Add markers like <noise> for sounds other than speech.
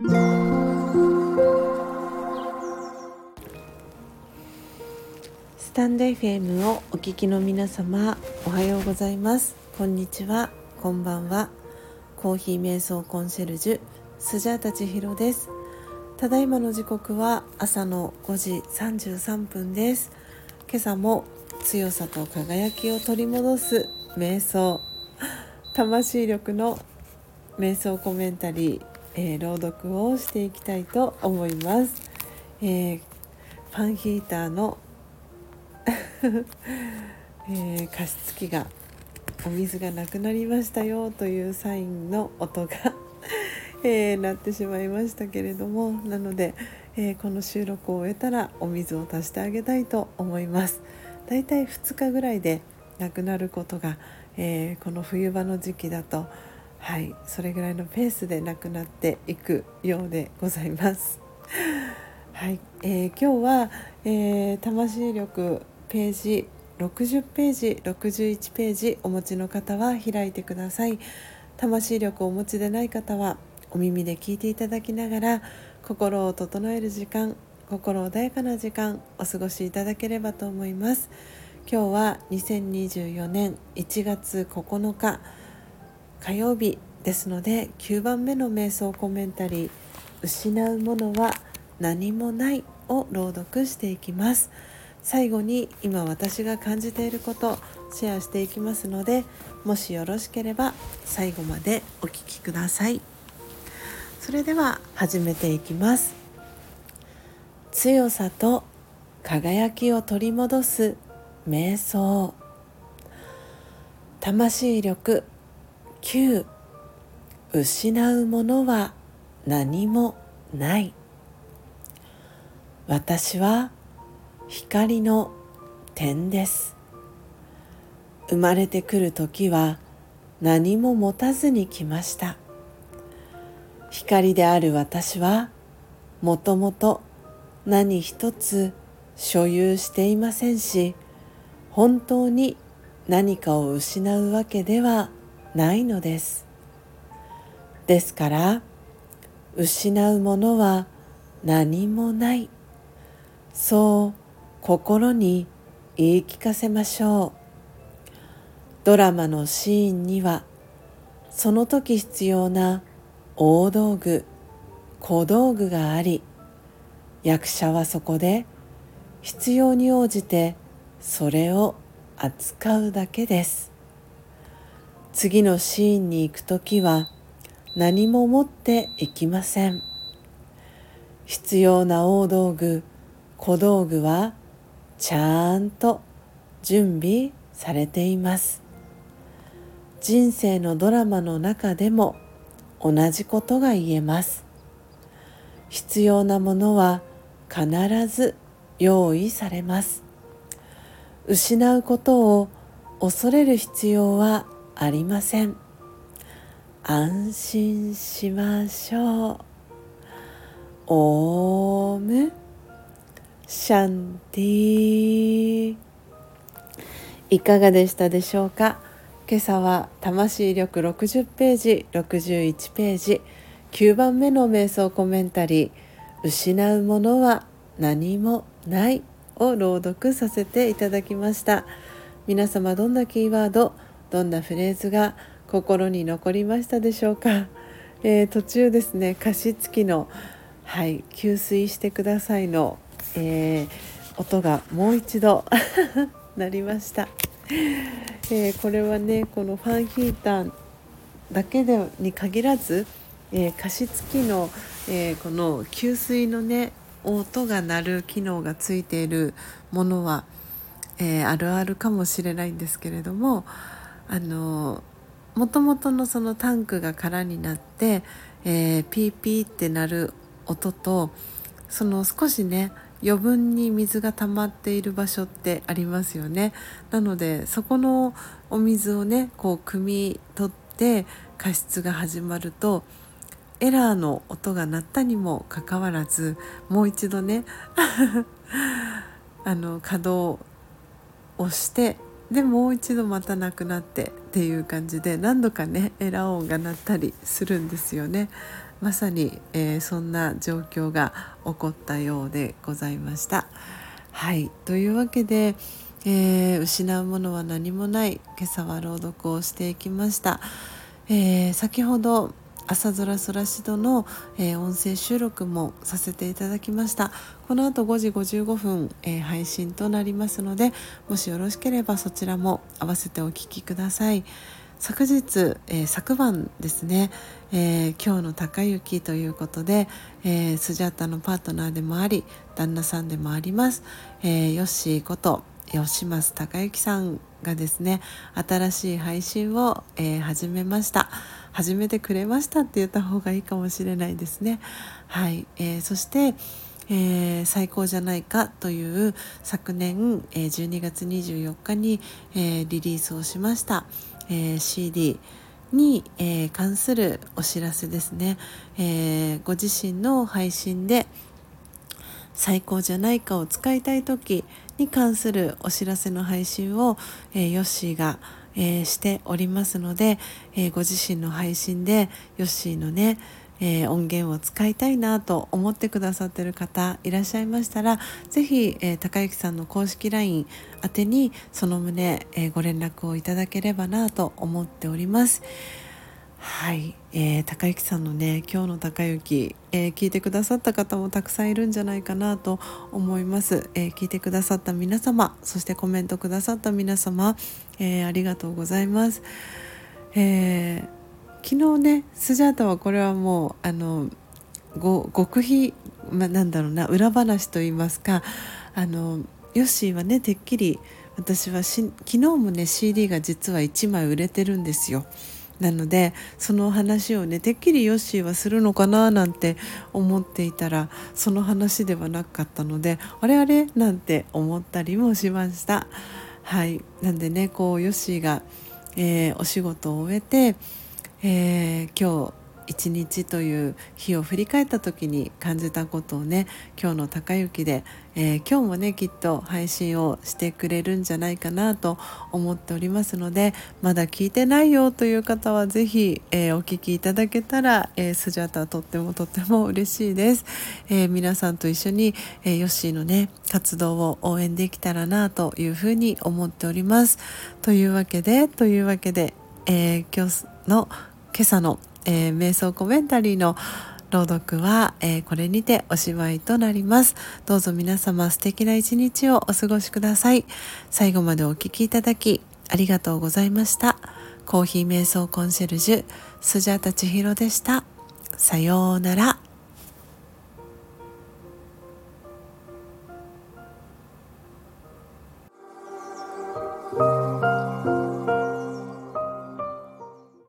スタンド FM をお聞きの皆様おはようございます。こんにちは。こんばんは。コーヒー瞑想コンシェルジュスジャータチヒロです。ただいまの時刻は朝の5時33分です。今朝も強さと輝きを取り戻す瞑想。<laughs> 魂力の瞑想コメンタリーえー、朗読をしていきたいと思います。えー、ファンヒーターの <laughs> えー、加湿器がお水がなくなりましたよというサインの音が <laughs> えー、なってしまいましたけれどもなので、えー、この収録を終えたらお水を足してあげたいと思いますだいたい2日ぐらいでなくなることが、えー、この冬場の時期だとはいそれぐらいのペースでなくなっていくようでございます。<laughs> はい、えー、今日は、えー、魂力ページ60ページ61ページお持ちの方は開いてください魂力をお持ちでない方はお耳で聞いていただきながら心を整える時間心穏やかな時間お過ごしいただければと思います今日は2024年1月9日火曜日ですので9番目の瞑想コメンタリー「失うものは何もない」を朗読していきます。最後に今私が感じていることシェアしていきますのでもしよろしければ最後までお聴きください。それでは始めていきます。強さと輝きを取り戻す瞑想。魂力9失うものは何もない。私は光の点です。生まれてくる時は何も持たずに来ました。光である私はもともと何一つ所有していませんし本当に何かを失うわけではないのです。ですから失うものは何もないそう心に言い聞かせましょう。ドラマのシーンにはその時必要な大道具小道具があり役者はそこで必要に応じてそれを扱うだけです。次のシーンに行く時は何も持っていきません。必要な大道具小道具はちゃんと準備されています。人生のドラマの中でも同じことが言えます。必要なものは必ず用意されます。失うことを恐れる必要はありません。安心しましょう。オーム。シャンティいかがでしたでしょうか？今朝は魂力60ページ61ページ。9番目の瞑想コメンタリー「失うものは何もない」を朗読させていただきました。皆様どんなキーワードどんなフレーズが心に残りましたでしょうか、えー、途中ですね加湿器の「はい給水してくださいの」えー、音がもう一度 <laughs> 鳴りました、えー、これはねこのファンヒーターだけでに限らず、え加湿器の、えこの給水のね音が鳴る機能がついているものは、えあるあるかもしれないんですけれどもあのもともとのそのタンクが空になって、えー、ピーピーって鳴る音とその少しね余分に水が溜まっている場所ってありますよね。なのでそこのお水をねこう汲み取って加湿が始まるとエラーの音が鳴ったにもかかわらずもう一度ね <laughs> あの稼働をしてでもう一度またなくなってっていう感じで何度かねエラー音が鳴ったりするんですよね。まさに、えー、そんな状況が起こったようでございました。はいというわけで、えー、失うものは何もない今朝は朗読をしていきました。えー、先ほど朝空空しどの、えー、音声収録もさせていただきました。この後5時55分、えー、配信となりますのでもしよろしければそちらも合わせてお聴きください。昨日、えー、昨晩ですね、え今日の高雪ということで、えスジャータのパートナーでもあり旦那さんでもあります、えヨッシーこと吉増孝之さんがですね新しい配信を、えー、始めました。始めてくれましたって言った方がいいかもしれないですね。はい、えー、そしてえー、最高じゃないかという昨年、えー、12月24日に、え、リリースをしました、え、CD に、え、関するお知らせですね、え、ご自身の配信で最高じゃないかを使いたい時に関するお知らせの配信を、えー、ヨッシーが、えー、しておりますので、えー、ご自身の配信でヨッシーのね、え、音源を使いたいなと思ってくださってる方いらっしゃいましたら是非、え、高之さんの公式 LINE 宛てにその旨、え、ご連絡をいただければなと思っております。はい、えー、高之さんのね今日の高之、えー、聞いてくださった方もたくさんいるんじゃないかなと思います、えー、聞いてくださった皆様そしてコメントくださった皆様、えありがとうございます、え昨日ねスジャータはこれはもうあの極秘、ま、なんだろうな裏話と言いますかあのヨッシーはねてっきり私はし昨日もね CD が実は1枚売れてるんですよ。なのでその話をねてっきりヨッシーはするのかななんて思っていたらその話ではなかったのであれあれなんて思ったりもしました。はいなんでねこうヨッシーが、えー、お仕事を終えて、えー、今日一日という日を振り返った時に感じたことをね今日の高雪で、えー、今日もねきっと配信をしてくれるんじゃないかなと思っておりますのでまだ聞いてないよという方は是非、えー、お聞きいただけたら、えー、スジャタとってもとっても嬉しいです、えー、皆さんと一緒に、えー、ヨッシーのね活動を応援できたらなというふうに思っております。というわけでというわけで、えー、今日の今朝のえー、瞑想コメンタリーの朗読は、えー、これにておしまいとなります。どうぞ皆様素敵な一日をお過ごしください。最後までお聴きいただきありがとうございました。コーヒー瞑想コンシェルジュ、スジャータ千尋でした。さようなら。